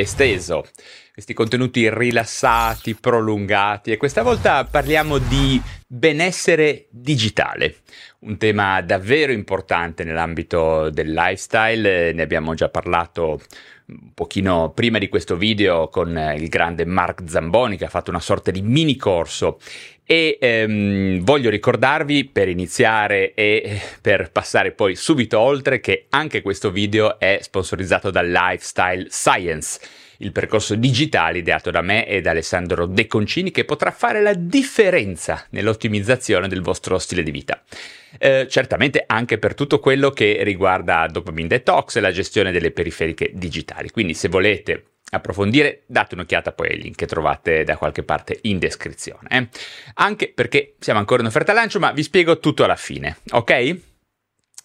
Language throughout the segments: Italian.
esteso. Questi contenuti rilassati, prolungati e questa volta parliamo di benessere digitale, un tema davvero importante nell'ambito del lifestyle, ne abbiamo già parlato un pochino prima di questo video con il grande Mark Zamboni che ha fatto una sorta di mini corso e ehm, voglio ricordarvi per iniziare e per passare poi subito oltre che anche questo video è sponsorizzato da Lifestyle Science il percorso digitale ideato da me e da Alessandro De Concini che potrà fare la differenza nell'ottimizzazione del vostro stile di vita. Eh, certamente anche per tutto quello che riguarda dopamine detox e la gestione delle periferiche digitali. Quindi se volete approfondire, date un'occhiata poi ai link che trovate da qualche parte in descrizione. Eh? Anche perché siamo ancora in offerta lancio, ma vi spiego tutto alla fine, ok?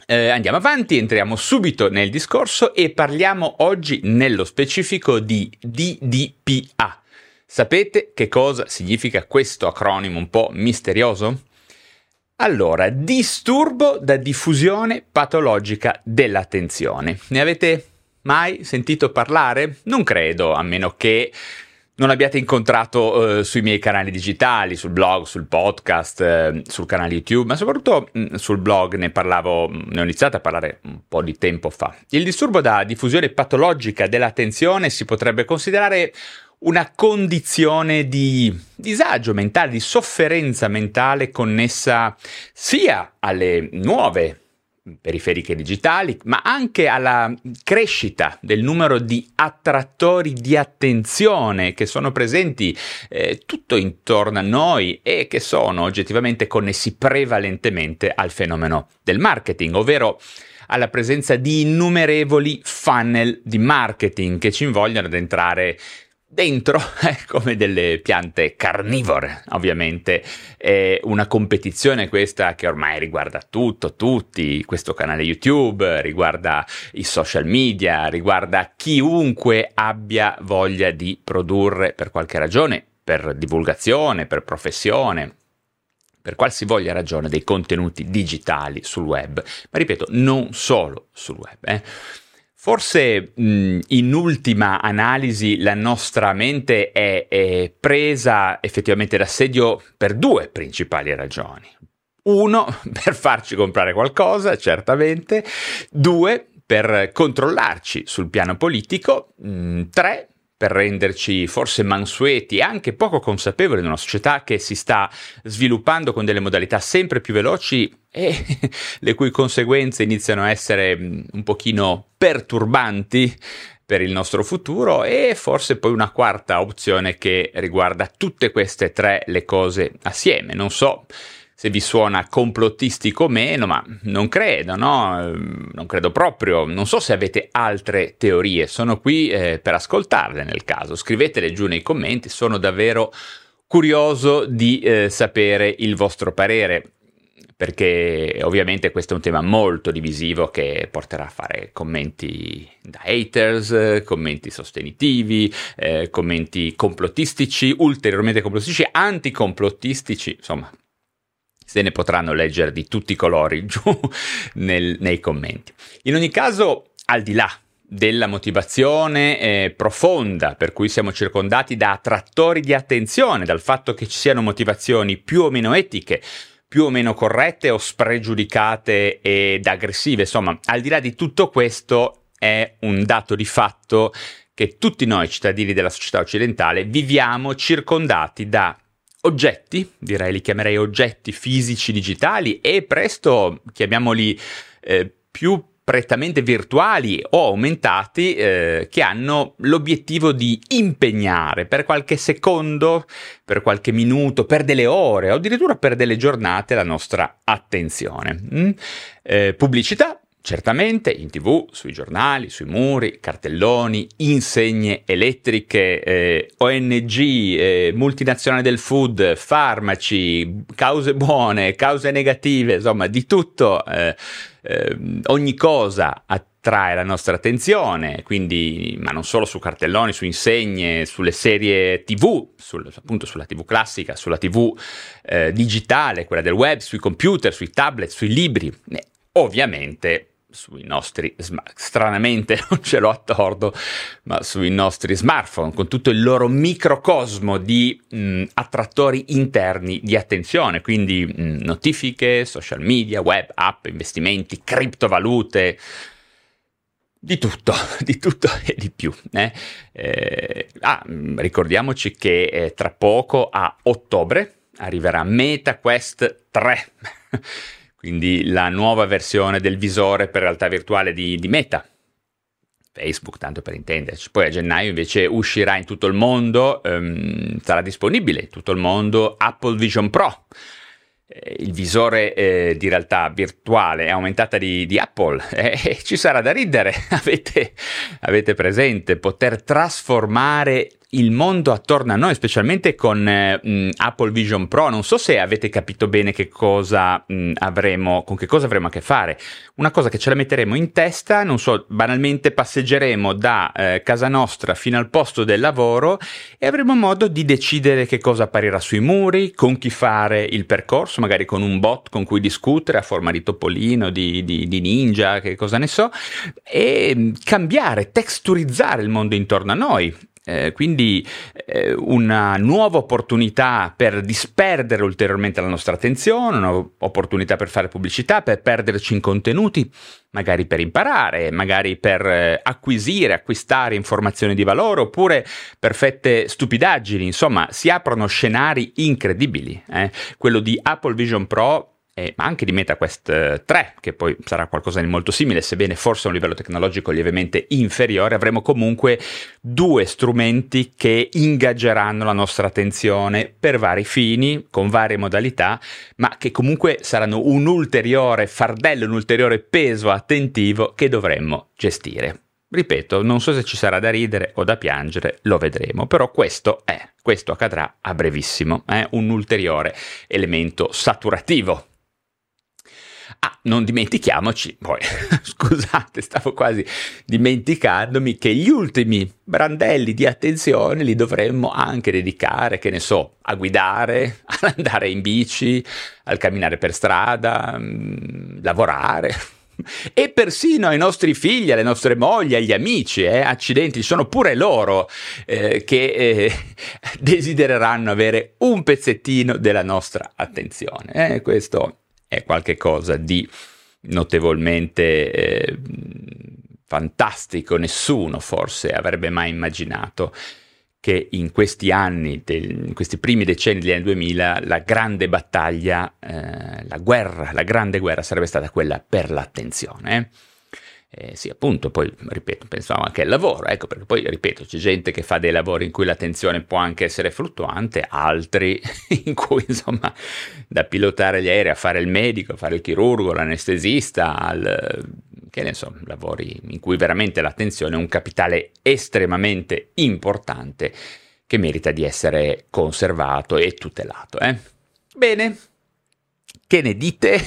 Eh, andiamo avanti, entriamo subito nel discorso e parliamo oggi nello specifico di DDPA. Sapete che cosa significa questo acronimo un po' misterioso? Allora, disturbo da diffusione patologica dell'attenzione. Ne avete mai sentito parlare? Non credo, a meno che non abbiate incontrato eh, sui miei canali digitali, sul blog, sul podcast, eh, sul canale YouTube, ma soprattutto mh, mm, sul blog ne parlavo, mm, ne ho iniziato a parlare un po' di tempo fa. Il disturbo da diffusione patologica dell'attenzione si potrebbe considerare una condizione di disagio mentale, di sofferenza mentale connessa sia alle nuove periferiche digitali, ma anche alla crescita del numero di attrattori di attenzione che sono presenti eh, tutto intorno a noi e che sono oggettivamente connessi prevalentemente al fenomeno del marketing, ovvero alla presenza di innumerevoli funnel di marketing che ci invogliano ad entrare dentro, eh, come delle piante carnivore, ovviamente. È una competizione questa che ormai riguarda tutto, tutti, questo canale YouTube, riguarda i social media, riguarda chiunque abbia voglia di produrre per qualche ragione, per divulgazione, per professione, per qualsivoglia ragione dei contenuti digitali sul web, ma ripeto, non solo sul web. Eh. Forse mh, in ultima analisi la nostra mente è, è presa effettivamente d'assedio per due principali ragioni. Uno, per farci comprare qualcosa, certamente. Due, per controllarci sul piano politico. Mh, tre, per renderci forse mansueti anche poco consapevoli di una società che si sta sviluppando con delle modalità sempre più veloci e le cui conseguenze iniziano a essere mm, un pochino perturbanti per il nostro futuro e forse poi una quarta opzione che riguarda tutte queste tre le cose assieme. Non so se vi suona complottistico o meno, ma non credo, no? Ehm, non credo proprio. Non so se avete altre teorie, sono qui eh, per ascoltarle nel caso. Scrivetele giù nei commenti, sono davvero curioso di eh, sapere il vostro parere perché ovviamente questo è un tema molto divisivo che porterà a fare commenti da haters, commenti sostenitivi, eh, commenti complottistici, ulteriormente complottistici, anticomplottistici, insomma se ne potranno leggere di tutti i colori giù nel, nei commenti. In ogni caso, al di là della motivazione eh, profonda per cui siamo circondati da attrattori di attenzione, dal fatto che ci siano motivazioni più o meno etiche, più o meno corrette o spregiudicate ed aggressive, insomma, al di là di tutto questo è un dato di fatto che tutti noi cittadini della società occidentale viviamo circondati da oggetti, direi li chiamerei oggetti fisici digitali e presto chiamiamoli eh, più prettamente virtuali o aumentati eh, che hanno l'obiettivo di impegnare per qualche secondo, per qualche minuto, per delle ore o addirittura per delle giornate la nostra attenzione. Mm? Eh, pubblicità Certamente in tv, sui giornali, sui muri, cartelloni, insegne elettriche, eh, ONG, eh, multinazionali del food, farmaci, cause buone, cause negative, insomma di tutto, eh, eh ogni cosa attrae la nostra attenzione, quindi, ma non solo su cartelloni, su insegne, sulle serie TV, sul, appunto sulla TV classica, sulla TV eh, digitale, quella del web, sui computer, sui tablet, sui libri. Eh, ovviamente sui nostri, stranamente non ce l'ho attorno, ma sui nostri smartphone, con tutto il loro microcosmo di mh, attrattori interni di attenzione, quindi mh, notifiche, social media, web, app, investimenti, criptovalute, di tutto, di tutto e di più. Eh? Eh, ah, ricordiamoci che eh, tra poco a ottobre arriverà MetaQuest 3 quindi la nuova versione del visore per realtà virtuale di, di Meta. Facebook, tanto per intenderci. Poi a gennaio invece uscirà in tutto il mondo, um, sarà disponibile in tutto il mondo Apple Vision Pro. Eh, il visore eh, di realtà virtuale è aumentata di, di Apple e eh, ci sarà da ridere. avete, avete presente poter trasformare il mondo attorno a noi, specialmente con eh, Apple Vision Pro. Non so se avete capito bene che cosa mh, avremo, con che cosa avremo a che fare. Una cosa che ce la metteremo in testa, non so, banalmente passeggeremo da eh, casa nostra fino al posto del lavoro e avremo modo di decidere che cosa apparirà sui muri, con chi fare il percorso, magari con un bot con cui discutere a forma di topolino, di, di, di ninja, che cosa ne so, e cambiare, texturizzare il mondo intorno a noi eh, quindi eh, una nuova opportunità per disperdere ulteriormente la nostra attenzione, un'opportunità per fare pubblicità, per perderci in contenuti, magari per imparare, magari per eh, acquisire, acquistare informazioni di valore oppure perfette stupidaggini. Insomma, si aprono scenari incredibili. Eh. Quello di Apple Vision Pro eh, ma anche di MetaQuest 3, eh, che poi sarà qualcosa di molto simile, sebbene forse a un livello tecnologico lievemente inferiore, avremo comunque due strumenti che ingaggeranno la nostra attenzione per vari fini, con varie modalità, ma che comunque saranno un ulteriore fardello, un ulteriore peso attentivo che dovremmo gestire. Ripeto, non so se ci sarà da ridere o da piangere, lo vedremo, però questo è, questo accadrà a brevissimo, è un ulteriore elemento saturativo Ah, non dimentichiamoci, poi scusate, stavo quasi dimenticandomi che gli ultimi brandelli di attenzione li dovremmo anche dedicare, che ne so, a guidare, ad andare in bici, al camminare per strada, mh, mm, lavorare. E persino ai nostri figli, alle nostre mogli, agli amici, eh, accidenti, sono pure loro eh, che eh, desidereranno avere un pezzettino della nostra attenzione. Eh, questo è qualcosa di notevolmente eh, fantastico, nessuno forse avrebbe mai immaginato che in questi anni, del, in questi primi decenni degli anni 2000, la grande battaglia, eh, la guerra, la grande guerra sarebbe stata quella per l'attenzione. Eh? Sì, appunto, poi ripeto, pensavo anche al lavoro, ecco perché poi ripeto, c'è gente che fa dei lavori in cui l'attenzione può anche essere fluttuante, altri in cui insomma da pilotare gli aerei a fare il medico, a fare il chirurgo, l'anestesista, al, che ne so, lavori in cui veramente l'attenzione è un capitale estremamente importante che merita di essere conservato e tutelato. Eh? Bene, che ne dite?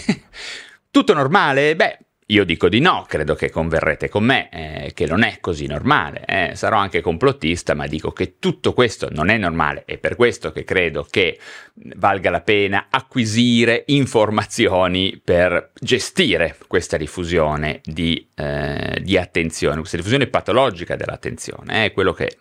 Tutto normale? Beh, io dico di no, credo che converrete con me, eh, che non è così normale. Eh. Sarò anche complottista, ma dico che tutto questo non è normale e per questo che credo che valga la pena acquisire informazioni per gestire questa diffusione di, eh, di attenzione, questa diffusione patologica dell'attenzione. È quello che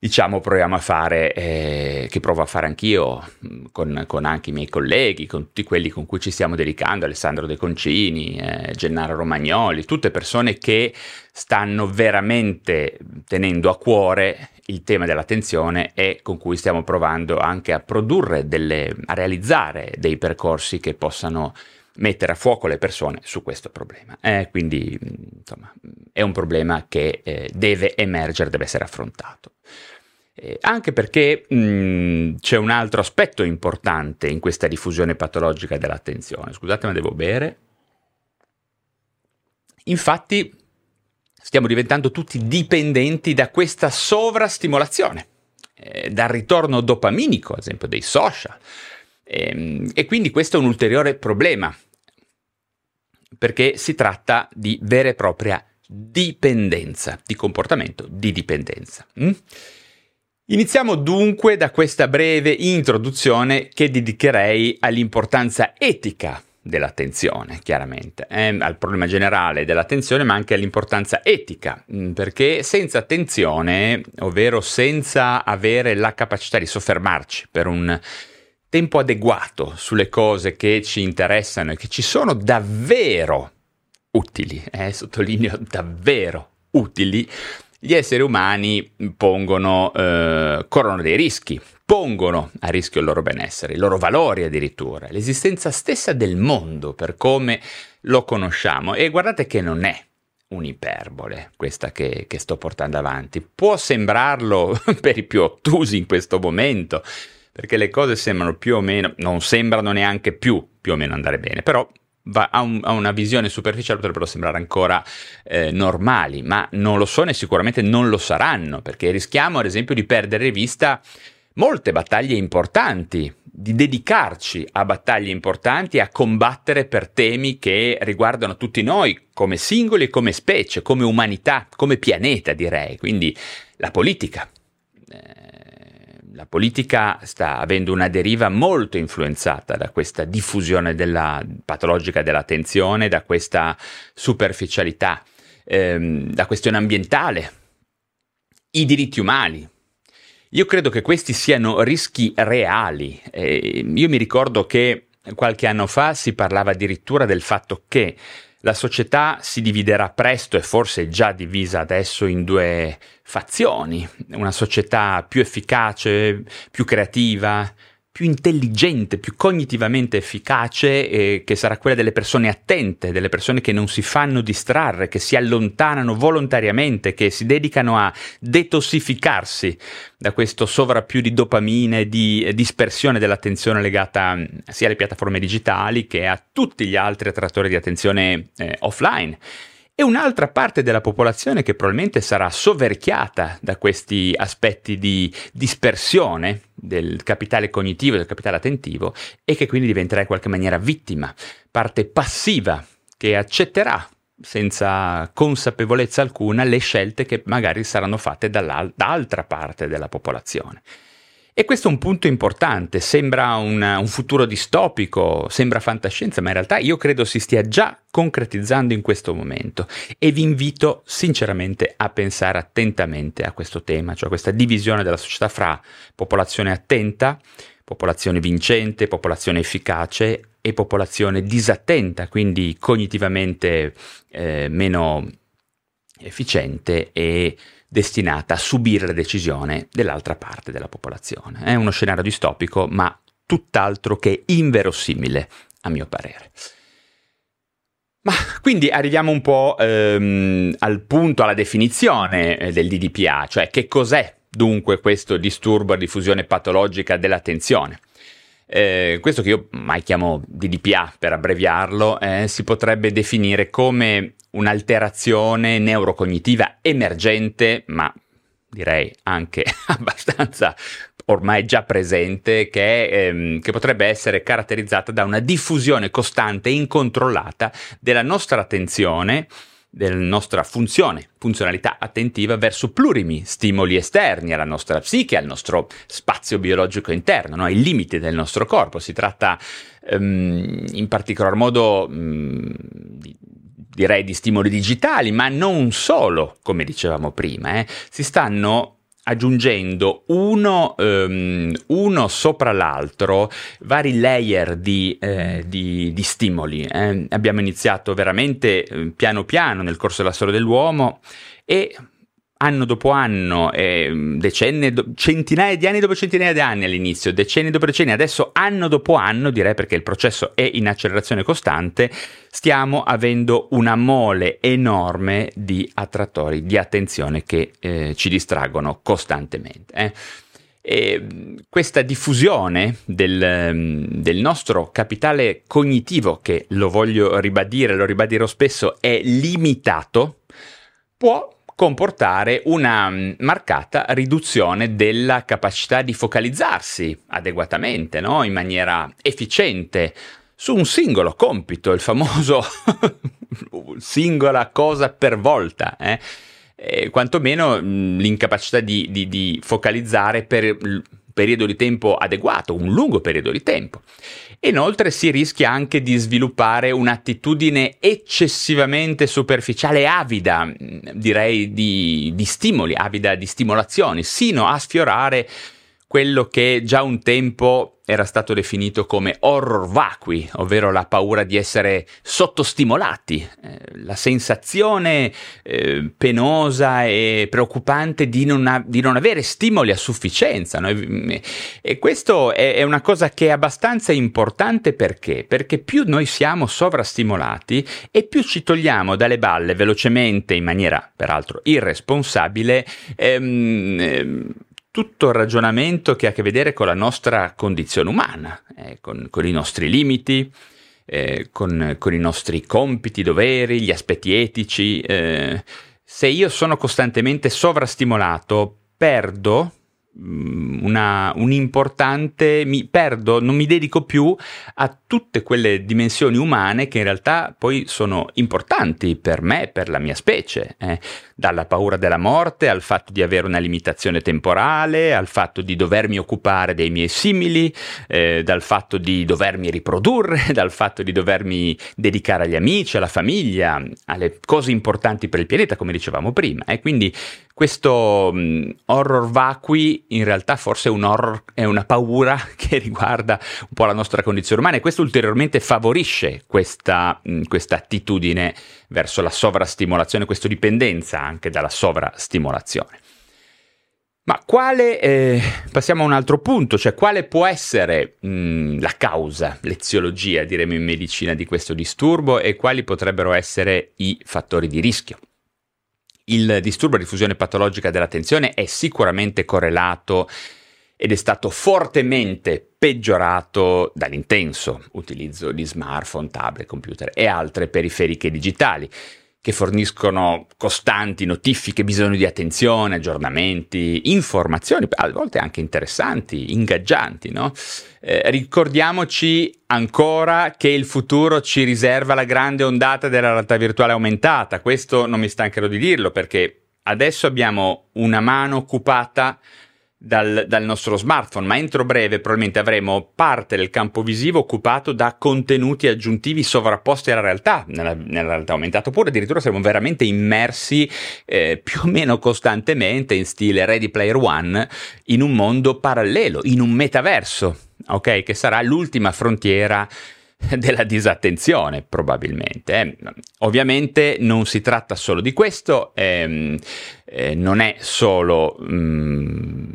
diciamo proviamo a fare, eh, che provo a fare anch'io mm, con, con, anche i miei colleghi, con tutti quelli con cui ci stiamo dedicando, Alessandro De Concini, eh, Gennaro Romagnoli, tutte persone che stanno veramente tenendo a cuore il tema dell'attenzione e con cui stiamo provando anche a produrre delle, a realizzare dei percorsi che possano mettere a fuoco le persone su questo problema. Eh, quindi, mm, insomma, è un problema che eh, deve emergere, deve essere affrontato. Eh, anche perché mh, mm, c'è un altro aspetto importante in questa diffusione patologica dell'attenzione. Scusate, ma devo bere. Infatti, stiamo diventando tutti dipendenti da questa sovrastimolazione, eh, dal ritorno dopaminico, ad esempio, dei social. Ehm, e quindi questo è un ulteriore problema perché si tratta di vera e propria dipendenza, di comportamento di dipendenza. Mm? Iniziamo dunque da questa breve introduzione che dedicherei all'importanza etica dell'attenzione, chiaramente, eh, al problema generale dell'attenzione, ma anche all'importanza etica, mm, perché senza attenzione, ovvero senza avere la capacità di soffermarci per un tempo adeguato sulle cose che ci interessano e che ci sono davvero utili, eh, sottolineo davvero utili, gli esseri umani pongono, eh, corrono dei rischi, pongono a rischio il loro benessere, i loro valori addirittura, l'esistenza stessa del mondo per come lo conosciamo. E guardate che non è un'iperbole questa che, che sto portando avanti. Può sembrarlo per i più ottusi in questo momento, perché le cose sembrano più o meno, non sembrano neanche più più o meno andare bene, però va, a, un, a, una visione superficiale potrebbero sembrare ancora eh, normali, ma non lo sono e sicuramente non lo saranno, perché rischiamo ad esempio di perdere vista molte battaglie importanti, di dedicarci a battaglie importanti, a combattere per temi che riguardano tutti noi come singoli e come specie, come umanità, come pianeta direi. Quindi la politica. La politica sta avendo una deriva molto influenzata da questa diffusione della, patologica dell'attenzione, da questa superficialità, ehm, da questione ambientale, i diritti umani, io credo che questi siano rischi reali. Eh, io mi ricordo che qualche anno fa si parlava addirittura del fatto che la società si dividerà presto e forse è già divisa adesso in due fazioni, una società più efficace, più creativa, più intelligente, più cognitivamente efficace, eh, che sarà quella delle persone attente, delle persone che non si fanno distrarre, che si allontanano volontariamente, che si dedicano a detossificarsi da questo sovrappiù di dopamine, di eh, dispersione dell'attenzione legata mm, sia alle piattaforme digitali che a tutti gli altri attrattori di attenzione eh, offline e un'altra parte della popolazione che probabilmente sarà soverchiata da questi aspetti di dispersione del capitale cognitivo, del capitale attentivo e che quindi diventerà in qualche maniera vittima, parte passiva che accetterà senza consapevolezza alcuna le scelte che magari saranno fatte dall'altra parte della popolazione. E questo è un punto importante, sembra un, un, futuro distopico, sembra fantascienza, ma in realtà io credo si stia già concretizzando in questo momento. E vi invito sinceramente a pensare attentamente a questo tema, cioè questa divisione della società fra popolazione attenta, popolazione vincente, popolazione efficace e popolazione disattenta, quindi cognitivamente eh, meno efficiente e destinata a subire la decisione dell'altra parte della popolazione. È uno scenario distopico, ma tutt'altro che inverosimile, a mio parere. Ma quindi arriviamo un po' ehm, al punto, alla definizione eh, del DDPA, cioè che cos'è dunque questo disturbo a diffusione patologica dell'attenzione. Eh, questo che io mai chiamo DDPA per abbreviarlo, eh, si potrebbe definire come un'alterazione neurocognitiva emergente, ma direi anche abbastanza ormai già presente, che, ehm, che, potrebbe essere caratterizzata da una diffusione costante e incontrollata della nostra attenzione, della nostra funzione, funzionalità attentiva verso plurimi stimoli esterni alla nostra psiche, al nostro spazio biologico interno, no? ai limiti del nostro corpo. Si tratta ehm, in particolar modo mh, mm, di direi di stimoli digitali, ma non solo, come dicevamo prima, eh. si stanno aggiungendo uno, um, uno, sopra l'altro vari layer di, eh, di, di stimoli. Eh. Abbiamo iniziato veramente eh, piano piano nel corso della storia dell'uomo e anno dopo anno, eh, decenni, do- centinaia di anni dopo centinaia di anni all'inizio, decenni dopo decenni, adesso anno dopo anno, direi perché il processo è in accelerazione costante, stiamo avendo una mole enorme di attrattori di attenzione che eh, ci distraggono costantemente. Eh. E questa diffusione del, del, nostro capitale cognitivo, che lo voglio ribadire, lo ribadirò spesso, è limitato, può comportare una mm, marcata riduzione della capacità di focalizzarsi adeguatamente, no? in maniera efficiente su un singolo compito, il famoso singola cosa per volta. Eh? Quantomeno mh, l'incapacità di, di, di focalizzare per periodo di tempo adeguato, un lungo periodo di tempo. Inoltre si rischia anche di sviluppare un'attitudine eccessivamente superficiale, avida, direi, di, di stimoli, avida di stimolazioni, sino a sfiorare quello che già un tempo era stato definito come horror vacui, ovvero la paura di essere sottostimolati, eh, la sensazione eh, penosa e preoccupante di non, ha, di non, avere stimoli a sufficienza. No? E, e questo è, è, una cosa che è abbastanza importante perché? Perché più noi siamo sovrastimolati e più ci togliamo dalle balle velocemente, in maniera peraltro irresponsabile, ehm, ehm, tutto il ragionamento che ha a che vedere con la nostra condizione umana, eh, con, con, i nostri limiti, eh, con, con, i nostri compiti, doveri, gli aspetti etici. Eh, se io sono costantemente sovrastimolato, perdo una, un importante, mi perdo, non mi dedico più a tutte quelle dimensioni umane che in realtà poi sono importanti per me, per la mia specie, eh? dalla paura della morte al fatto di avere una limitazione temporale, al fatto di dovermi occupare dei miei simili, eh, dal fatto di dovermi riprodurre, dal fatto di dovermi dedicare agli amici, alla famiglia, alle cose importanti per il pianeta, come dicevamo prima. E eh? quindi questo um, horror vacui in realtà forse un horror, è una paura che riguarda un po' la nostra condizione umana e questo ulteriormente favorisce questa, mh, questa attitudine verso la sovrastimolazione, questa dipendenza anche dalla sovrastimolazione. Ma quale, eh, passiamo a un altro punto, cioè quale può essere mh, la causa, l'eziologia, diremo in medicina, di questo disturbo e quali potrebbero essere i fattori di rischio? Il disturbo di diffusione patologica dell'attenzione è sicuramente correlato ed è stato fortemente peggiorato dall'intenso utilizzo di smartphone, tablet, computer e altre periferiche digitali che forniscono costanti notifiche, bisogno di attenzione, aggiornamenti, informazioni, a volte anche interessanti, ingaggianti, no? eh, ricordiamoci ancora che il futuro ci riserva la grande ondata della realtà virtuale aumentata. Questo non mi stancherò di dirlo perché adesso abbiamo una mano occupata dal, dal, nostro smartphone, ma entro breve probabilmente avremo parte del campo visivo occupato da contenuti aggiuntivi sovrapposti alla realtà, nella, nella realtà aumentata, oppure addirittura saremo veramente immersi eh, più o meno costantemente in stile Ready Player One in un mondo parallelo, in un metaverso, ok? Che sarà l'ultima frontiera della disattenzione probabilmente. Eh. Ovviamente non si tratta solo di questo, ehm, eh, non è solo mh, mm,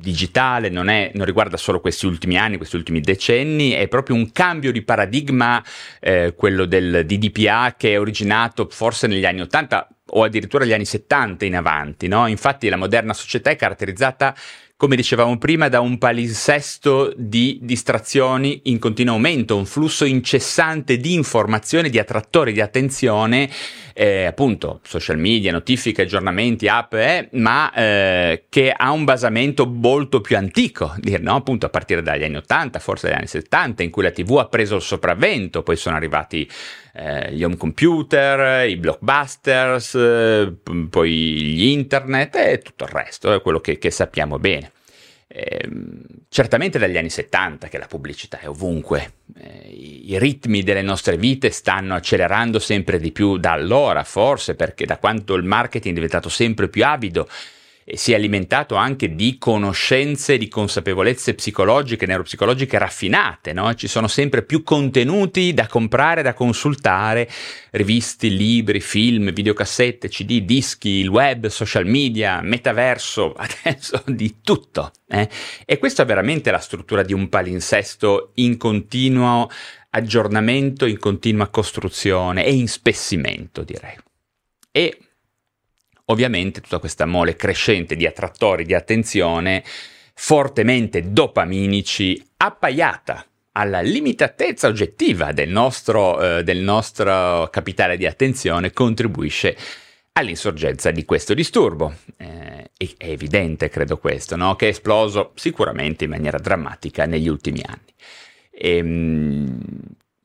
digitale, non, è, non, riguarda solo questi ultimi anni, questi ultimi decenni, è proprio un cambio di paradigma, eh, quello del DDPA che è originato forse negli anni 80 o addirittura negli anni 70 in avanti. No? Infatti la moderna società è caratterizzata come dicevamo prima, da un palinsesto di distrazioni in continuo aumento, un flusso incessante di informazioni, di attrattori di attenzione, eh, appunto social media, notifiche, aggiornamenti, app, eh, ma eh, che ha un basamento molto più antico, no? appunto a partire dagli anni 80, forse dagli anni 70, in cui la TV ha preso il sopravvento, poi sono arrivati eh, gli home computer, i blockbusters, eh, poi gli internet e tutto il resto, è quello che, che sappiamo bene. Eh, certamente dagli anni 70 che la pubblicità è ovunque, eh, i ritmi delle nostre vite stanno accelerando sempre di più da allora, forse perché da quanto il marketing è diventato sempre più avido si è alimentato anche di conoscenze, di consapevolezze psicologiche, neuropsicologiche raffinate, no? Ci sono sempre più contenuti da comprare, da consultare, riviste, libri, film, videocassette, CD, dischi, il web, social media, metaverso, adesso di tutto. Eh? E questa è veramente la struttura di un palinsesto in continuo aggiornamento, in continua costruzione e in spessimento, direi. E ovviamente tutta questa mole crescente di attrattori di attenzione fortemente dopaminici appaiata alla limitatezza oggettiva del nostro, eh, del nostro capitale di attenzione contribuisce all'insorgenza di questo disturbo. Eh, è evidente, credo questo, no? che è esploso sicuramente in maniera drammatica negli ultimi anni. E, ehm,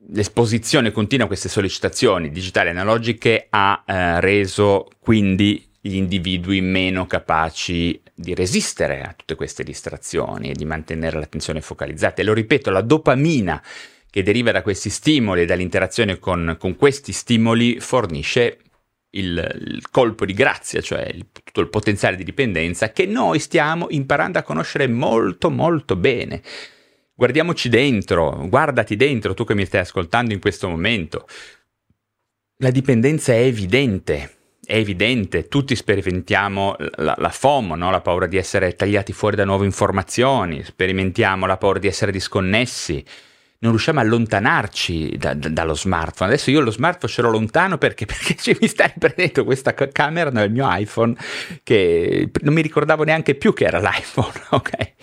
l'esposizione continua a queste sollecitazioni digitali analogiche ha eh, reso quindi gli individui meno capaci di resistere a tutte queste distrazioni e di mantenere l'attenzione focalizzata. E lo ripeto, la dopamina che deriva da questi stimoli e dall'interazione con, con questi stimoli fornisce il, il, colpo di grazia, cioè il, tutto il potenziale di dipendenza che noi stiamo imparando a conoscere molto molto bene. Guardiamoci dentro, guardati dentro, tu che mi stai ascoltando in questo momento. La dipendenza è evidente, è evidente, tutti sperimentiamo la, la FOMO, no? la paura di essere tagliati fuori da nuove informazioni, sperimentiamo la paura di essere disconnessi, non riusciamo a allontanarci da, da, dallo smartphone. Adesso io lo smartphone ce l'ho lontano perché, perché mi sta riprendendo questa camera nel mio iPhone che non mi ricordavo neanche più che era l'iPhone, ok?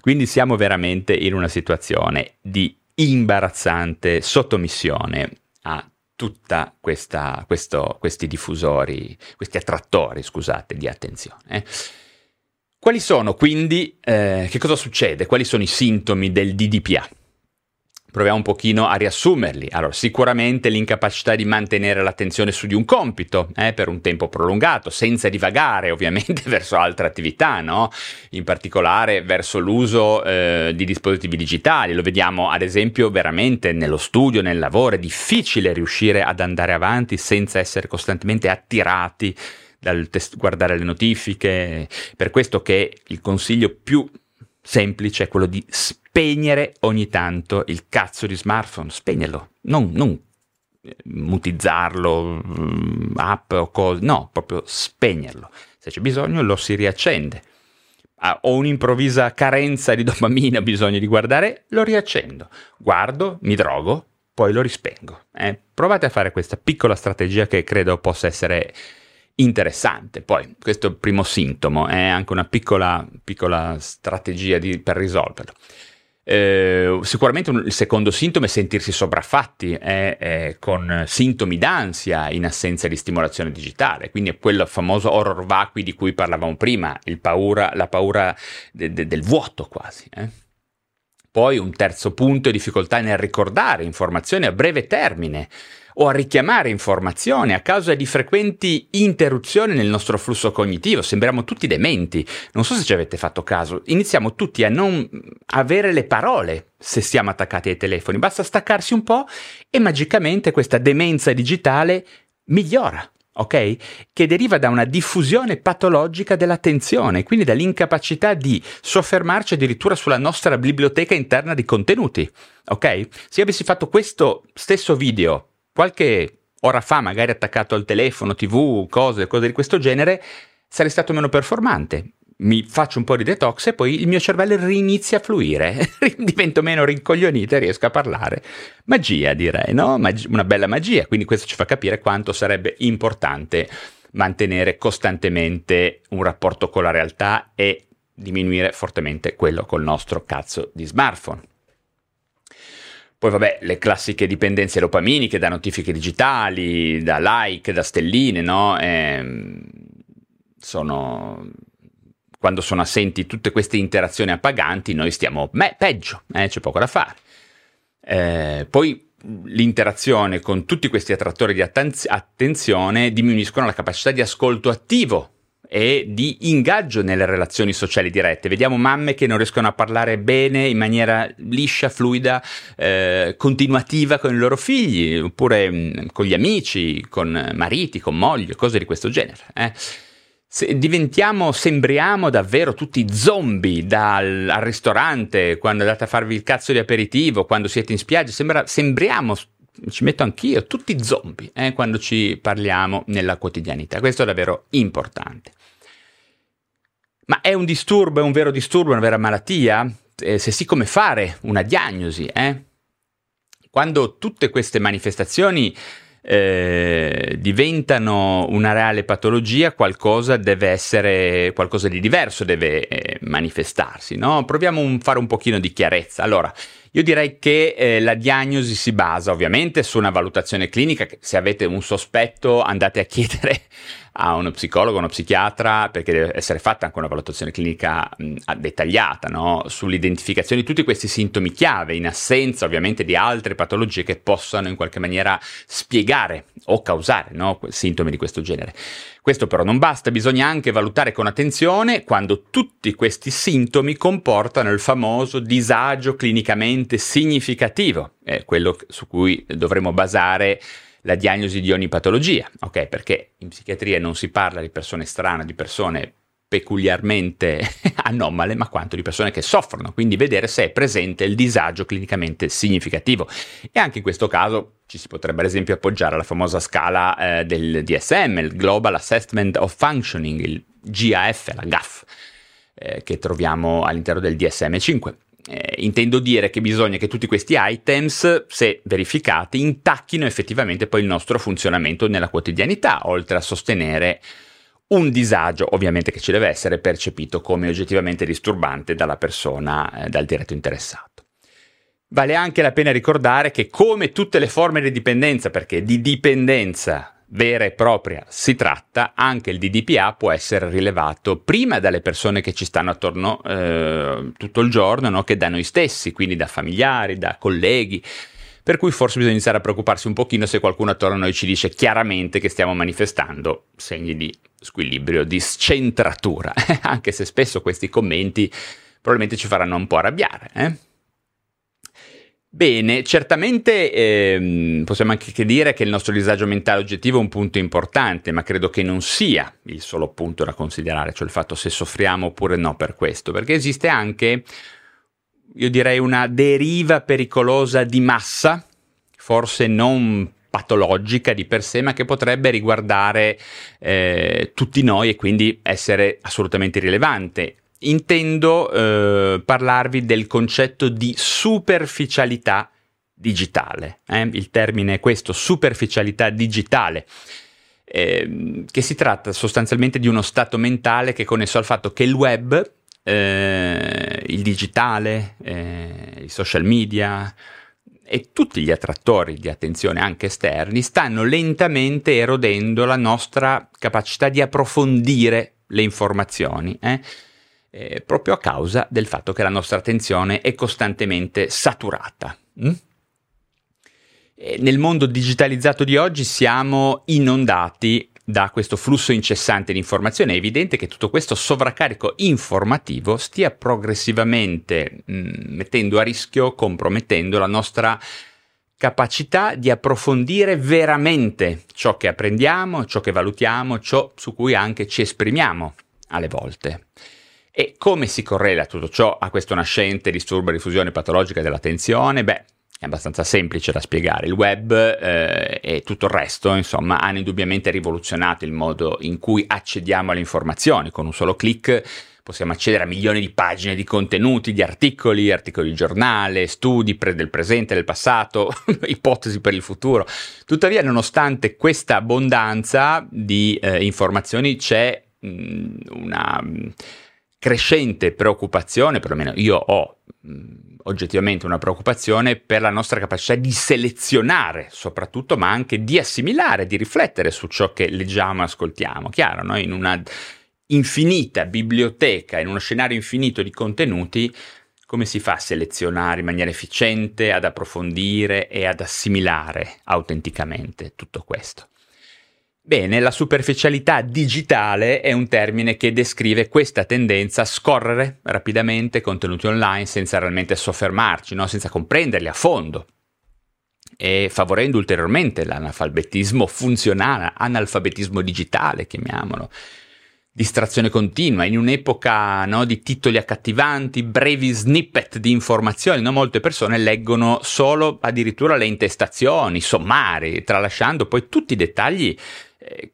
Quindi siamo veramente in una situazione di imbarazzante sottomissione a questo, questi diffusori, questi attrattori, scusate, di attenzione. Eh. Quali sono quindi, eh, che cosa succede? Quali sono i sintomi del DDPA? Proviamo un pochino a riassumerli. Allora, sicuramente l'incapacità di mantenere l'attenzione su di un compito eh, per un tempo prolungato, senza divagare ovviamente verso altre attività, no? in particolare verso l'uso eh, di dispositivi digitali. Lo vediamo ad esempio veramente nello studio, nel lavoro, è difficile riuscire ad andare avanti senza essere costantemente attirati dal test- guardare le notifiche. Per questo che il consiglio più semplice è quello di spegnere ogni tanto il cazzo di smartphone, spegnerlo, non, non eh, mutizzarlo, mm, app o cose, no, proprio spegnerlo. Se c'è bisogno lo si riaccende. Ho un'improvvisa carenza di dopamina, bisogno di guardare, lo riaccendo. Guardo, mi drogo, poi lo rispengo. Eh? Provate a fare questa piccola strategia che credo possa essere interessante. Poi, questo è il primo sintomo, è anche una piccola, piccola strategia di, per risolverlo. Eh, sicuramente un, il secondo sintomo è sentirsi sopraffatti, eh, eh, con sintomi d'ansia in assenza di stimolazione digitale, quindi è quel famoso horror vacui di cui parlavamo prima, paura, la paura de, de, del vuoto quasi. Eh. Poi un terzo punto è difficoltà nel ricordare informazioni a breve termine o a richiamare informazioni a causa di frequenti interruzioni nel nostro flusso cognitivo. Sembriamo tutti dementi. Non so se ci avete fatto caso. Iniziamo tutti a non avere le parole se siamo attaccati ai telefoni. Basta staccarsi un po' e magicamente questa demenza digitale migliora. Ok? Che deriva da una diffusione patologica dell'attenzione, quindi dall'incapacità di soffermarci addirittura sulla nostra biblioteca interna di contenuti. Ok? Se io avessi fatto questo stesso video qualche ora fa, magari attaccato al telefono, tv, cose, cose di questo genere, sarei stato meno performante. Mi faccio un po' di detox e poi il mio cervello rinizia a fluire, divento meno rincoglionito e riesco a parlare. Magia, direi, no? Mag- una bella magia. Quindi questo ci fa capire quanto sarebbe importante mantenere costantemente un rapporto con la realtà e diminuire fortemente quello col nostro cazzo di smartphone. Poi vabbè, le classiche dipendenze dopaminiche da notifiche digitali, da like, da stelline, no? Eh, sono... Quando sono assenti tutte queste interazioni appaganti, noi stiamo me, peggio, eh, c'è poco da fare. Eh, poi l'interazione con tutti questi attrattori di attenzione diminuiscono la capacità di ascolto attivo e di ingaggio nelle relazioni sociali dirette. Vediamo mamme che non riescono a parlare bene in maniera liscia, fluida, eh, continuativa con i loro figli, oppure mh, mm, con gli amici, con mariti, con mogli, cose di questo genere. Eh. Se diventiamo, sembriamo davvero tutti zombie dal, al ristorante, quando andate a farvi il cazzo di aperitivo, quando siete in spiaggia, sembra, sembriamo ci metto anch'io, tutti zombie, eh, quando ci parliamo nella quotidianità. Questo è davvero importante. Ma è un disturbo, è un vero disturbo, una vera malattia? Eh, se sì, come fare una diagnosi? Eh? Quando tutte queste manifestazioni eh, diventano una reale patologia, qualcosa deve essere, qualcosa di diverso deve eh, manifestarsi. No? Proviamo a fare un pochino di chiarezza. Allora, Io direi che eh, la diagnosi si basa ovviamente su una valutazione clinica, se avete un sospetto andate a chiedere a uno psicologo, uno psichiatra, perché deve essere fatta anche una valutazione clinica mh, dettagliata no? sull'identificazione di tutti questi sintomi chiave, in assenza ovviamente di altre patologie che possano in qualche maniera spiegare o causare no? sintomi di questo genere. Questo però non basta, bisogna anche valutare con attenzione quando tutti questi sintomi comportano il famoso disagio clinicamente significativo, è quello su cui dovremo basare la diagnosi di ogni patologia, ok? Perché in psichiatria non si parla di persone strane, di persone peculiarmente anomale, ma quanto di persone che soffrono, quindi vedere se è presente il disagio clinicamente significativo. E anche in questo caso ci si potrebbe ad esempio appoggiare alla famosa scala eh, del DSM, il Global Assessment of Functioning, il GAF, la GAF, eh, che troviamo all'interno del DSM5. Eh, intendo dire che bisogna che tutti questi items, se verificati, intacchino effettivamente poi il nostro funzionamento nella quotidianità, oltre a sostenere un disagio, ovviamente che ci deve essere percepito come oggettivamente disturbante dalla persona, eh, dal diretto interessato. Vale anche la pena ricordare che come tutte le forme di dipendenza, perché di dipendenza vera e propria si tratta, anche il DDPA può essere rilevato prima dalle persone che ci stanno attorno eh, tutto il giorno, no? che da noi stessi, quindi da familiari, da colleghi. Per cui forse bisogna iniziare a preoccuparsi un pochino se qualcuno attorno a noi ci dice chiaramente che stiamo manifestando segni di squilibrio, di scentratura, anche se spesso questi commenti probabilmente ci faranno un po' arrabbiare. Eh? Bene, certamente ehm, possiamo anche dire che il nostro disagio mentale oggettivo è un punto importante, ma credo che non sia il solo punto da considerare, cioè il fatto se soffriamo oppure no per questo, perché esiste anche, io direi, una deriva pericolosa di massa, forse non patologica di per sé, ma che potrebbe riguardare eh, tutti noi e quindi essere assolutamente rilevante intendo eh, parlarvi del concetto di superficialità digitale. Eh? Il termine è questo, superficialità digitale. Eh, che si tratta sostanzialmente di uno stato mentale che è connesso al fatto che il web, eh, il digitale, eh, i social media e tutti gli attrattori di attenzione anche esterni stanno lentamente erodendo la nostra capacità di approfondire le informazioni. Eh? Eh, proprio a causa del fatto che la nostra attenzione è costantemente saturata. Mm? nel mondo digitalizzato di oggi siamo inondati da questo flusso incessante di informazione. È evidente che tutto questo sovraccarico informativo stia progressivamente mh, mm, mettendo a rischio, compromettendo la nostra capacità di approfondire veramente ciò che apprendiamo, ciò che valutiamo, ciò su cui anche ci esprimiamo alle volte. E come si correla tutto ciò a questo nascente disturbo di diffusione patologica dell'attenzione? Beh, è abbastanza semplice da spiegare. Il web eh, e tutto il resto, insomma, hanno indubbiamente rivoluzionato il modo in cui accediamo alle informazioni. Con un solo clic possiamo accedere a milioni di pagine di contenuti, di articoli, articoli di giornale, studi pre- del presente, del passato, ipotesi per il futuro. Tuttavia, nonostante questa abbondanza di eh, informazioni, c'è mh, una crescente preoccupazione, perlomeno io ho mh, oggettivamente una preoccupazione per la nostra capacità di selezionare soprattutto, ma anche di assimilare, di riflettere su ciò che leggiamo e ascoltiamo. Chiaro, no? in una infinita biblioteca, in uno scenario infinito di contenuti, come si fa a selezionare in maniera efficiente, ad approfondire e ad assimilare autenticamente tutto questo? Bene, la superficialità digitale è un termine che descrive questa tendenza a scorrere rapidamente contenuti online senza realmente soffermarci, no? senza comprenderli a fondo e favorendo ulteriormente l'analfabetismo funzionale, analfabetismo digitale, chiamiamolo distrazione continua, in un'epoca no, di titoli accattivanti, brevi snippet di informazioni, no? molte persone leggono solo addirittura le intestazioni, sommari, tralasciando poi tutti i dettagli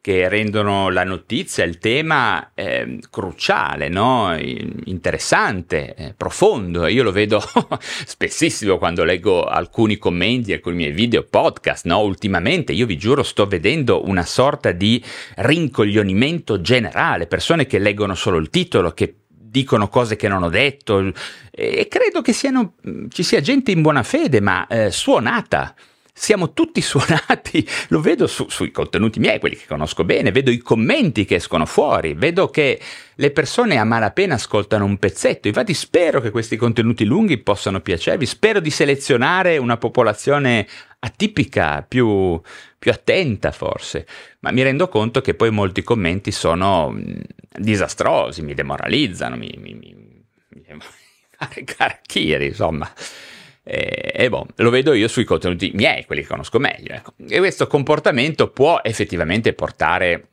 che rendono la notizia, il tema eh, cruciale, no? interessante, eh, profondo. Io lo vedo spessissimo quando leggo alcuni commenti, alcuni miei video podcast. No? Ultimamente, io vi giuro, sto vedendo una sorta di rincoglionimento generale, persone che leggono solo il titolo, che dicono cose che non ho detto e credo che siano, ci sia gente in buona fede, ma eh, suonata siamo tutti suonati, lo vedo su, sui contenuti miei, quelli che conosco bene, vedo i commenti che escono fuori, vedo che le persone a malapena ascoltano un pezzetto, infatti spero che questi contenuti lunghi possano piacervi, spero di selezionare una popolazione atipica, più, più attenta forse, ma mi rendo conto che poi molti commenti sono mm, disastrosi, mi demoralizzano, mi, mi, mi, mi fare insomma. E, e boh, lo vedo io sui contenuti miei, quelli che conosco meglio. Ecco. E questo comportamento può effettivamente portare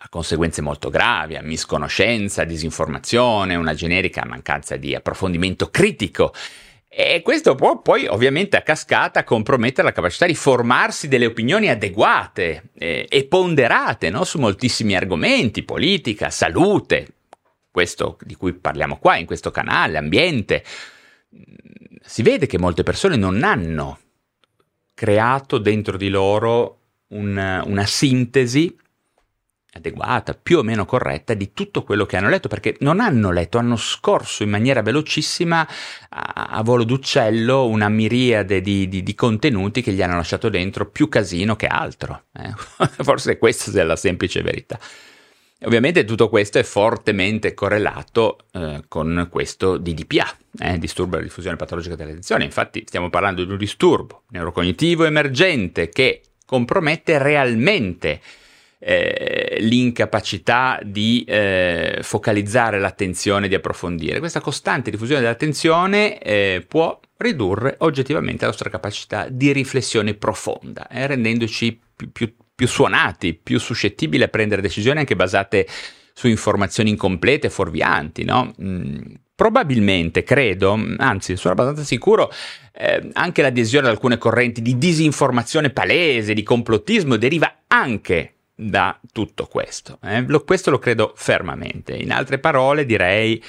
a conseguenze molto gravi, a misconoscenza, disinformazione, una generica mancanza di approfondimento critico. E questo può poi ovviamente a cascata compromettere la capacità di formarsi delle opinioni adeguate eh, e ponderate no? su moltissimi argomenti, politica, salute, questo di cui parliamo qua in questo canale, ambiente, si vede che molte persone non hanno creato dentro di loro un, una sintesi adeguata, più o meno corretta di tutto quello che hanno letto, perché non hanno letto, hanno scorso in maniera velocissima a, a volo d'uccello una miriade di, di, di, contenuti che gli hanno lasciato dentro più casino che altro. Eh? Forse questa è la semplice verità. Ovviamente tutto questo è fortemente correlato eh, con questo DDPA, eh, disturbo della diffusione patologica dell'attenzione. Infatti stiamo parlando di un disturbo neurocognitivo emergente che compromette realmente eh, l'incapacità di eh, focalizzare l'attenzione, di approfondire. Questa costante diffusione dell'attenzione eh, può ridurre oggettivamente la nostra capacità di riflessione profonda, eh, rendendoci più, più più suonati, più suscettibili a prendere decisioni anche basate su informazioni incomplete, fuorvianti, no? Mm, probabilmente, credo, anzi sono abbastanza sicuro, eh, anche l'adesione ad alcune correnti di disinformazione palese, di complottismo, deriva anche da tutto questo. Eh? Lo, questo lo credo fermamente. In altre parole, direi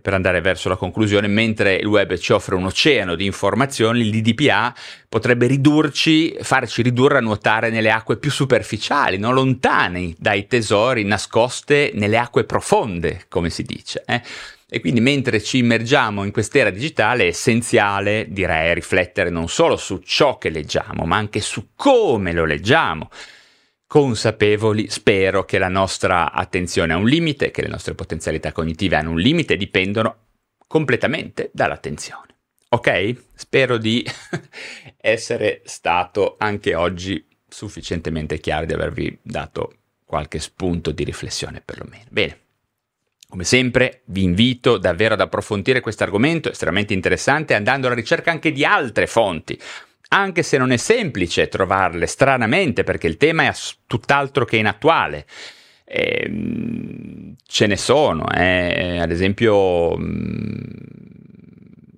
per andare verso la conclusione, mentre il web ci offre un oceano di informazioni, il DDPA potrebbe ridurci, farci ridurre a nuotare nelle acque più superficiali, non lontani dai tesori nascoste nelle acque profonde, come si dice. Eh? E quindi mentre ci immergiamo in quest'era digitale è essenziale, direi, riflettere non solo su ciò che leggiamo, ma anche su come lo leggiamo consapevoli, spero che la nostra attenzione ha un limite, che le nostre potenzialità cognitive hanno un limite dipendono completamente dall'attenzione. Ok? Spero di essere stato anche oggi sufficientemente chiaro di avervi dato qualche spunto di riflessione perlomeno. Bene. Come sempre vi invito davvero ad approfondire questo argomento estremamente interessante andando alla ricerca anche di altre fonti anche se non è semplice trovarle, stranamente, perché il tema è tutt'altro che inattuale. Eh, ce ne sono, eh. ad esempio, mm,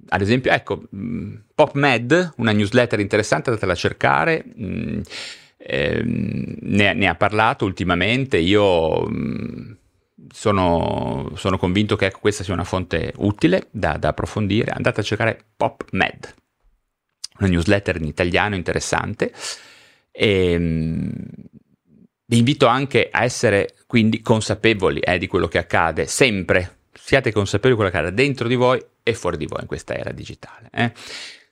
ad esempio, ecco, mm, PopMed, una newsletter interessante, andatela a cercare. Mm, eh, ne, ne, ha parlato ultimamente. Io sono, sono, convinto che ecco, questa sia una fonte utile da, da approfondire. Andate a cercare PopMed una newsletter in italiano interessante. E, ehm, vi invito anche a essere quindi consapevoli eh, di quello che accade sempre. Siate consapevoli di quello che accade dentro di voi e fuori di voi in questa era digitale. Eh.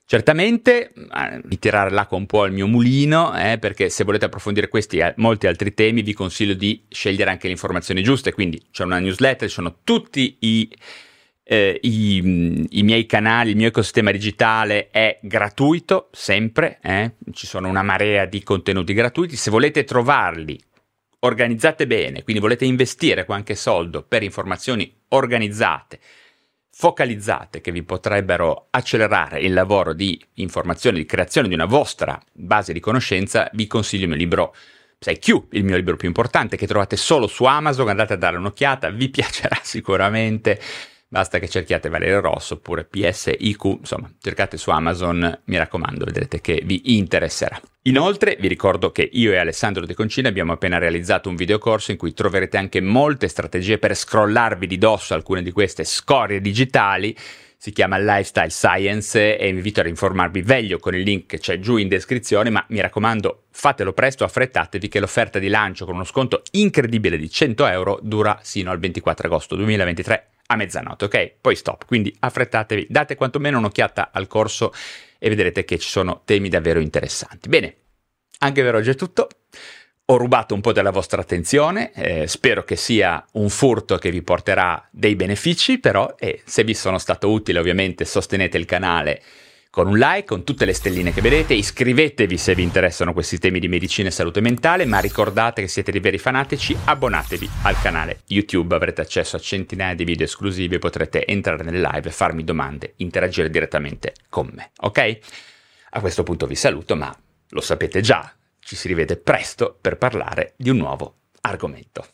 Certamente eh, di tirare l'acqua un po' al mio mulino, eh, perché se volete approfondire questi e molti altri temi vi consiglio di scegliere anche le informazioni giuste, quindi c'è una newsletter, ci sono tutti i eh, i, i, miei canali, il mio ecosistema digitale è gratuito, sempre, eh? ci sono una marea di contenuti gratuiti, se volete trovarli organizzate bene, quindi volete investire qualche soldo per informazioni organizzate, focalizzate che vi potrebbero accelerare il lavoro di informazione, di creazione di una vostra base di conoscenza, vi consiglio il mio libro PsyQ, il mio libro più importante che trovate solo su Amazon, andate a dare un'occhiata, vi piacerà sicuramente Basta che cerchiate Valerio Rosso oppure PSIQ, insomma, cercate su Amazon, mi raccomando, vedrete che vi interesserà. Inoltre vi ricordo che io e Alessandro De Concini abbiamo appena realizzato un videocorso in cui troverete anche molte strategie per scrollarvi di dosso alcune di queste scorie digitali. Si chiama Lifestyle Science e vi invito a informarvi meglio con il link che c'è giù in descrizione, ma mi raccomando fatelo presto, affrettatevi che l'offerta di lancio con uno sconto incredibile di 100 euro dura sino al 24 agosto 2023 a mezzanotte, ok? Poi stop, quindi affrettatevi, date quantomeno un'occhiata al corso e vedrete che ci sono temi davvero interessanti. Bene, anche per oggi è tutto. Ho rubato un po' della vostra attenzione, eh, spero che sia un furto che vi porterà dei benefici, però eh, se vi sono stato utile ovviamente sostenete il canale con un like, con tutte le stelline che vedete, iscrivetevi se vi interessano questi temi di medicina e salute mentale, ma ricordate che siete dei veri fanatici, abbonatevi al canale YouTube, avrete accesso a centinaia di video esclusivi e potrete entrare nelle live, farmi domande, interagire direttamente con me, ok? A questo punto vi saluto, ma lo sapete già, ci si rivede presto per parlare di un nuovo argomento.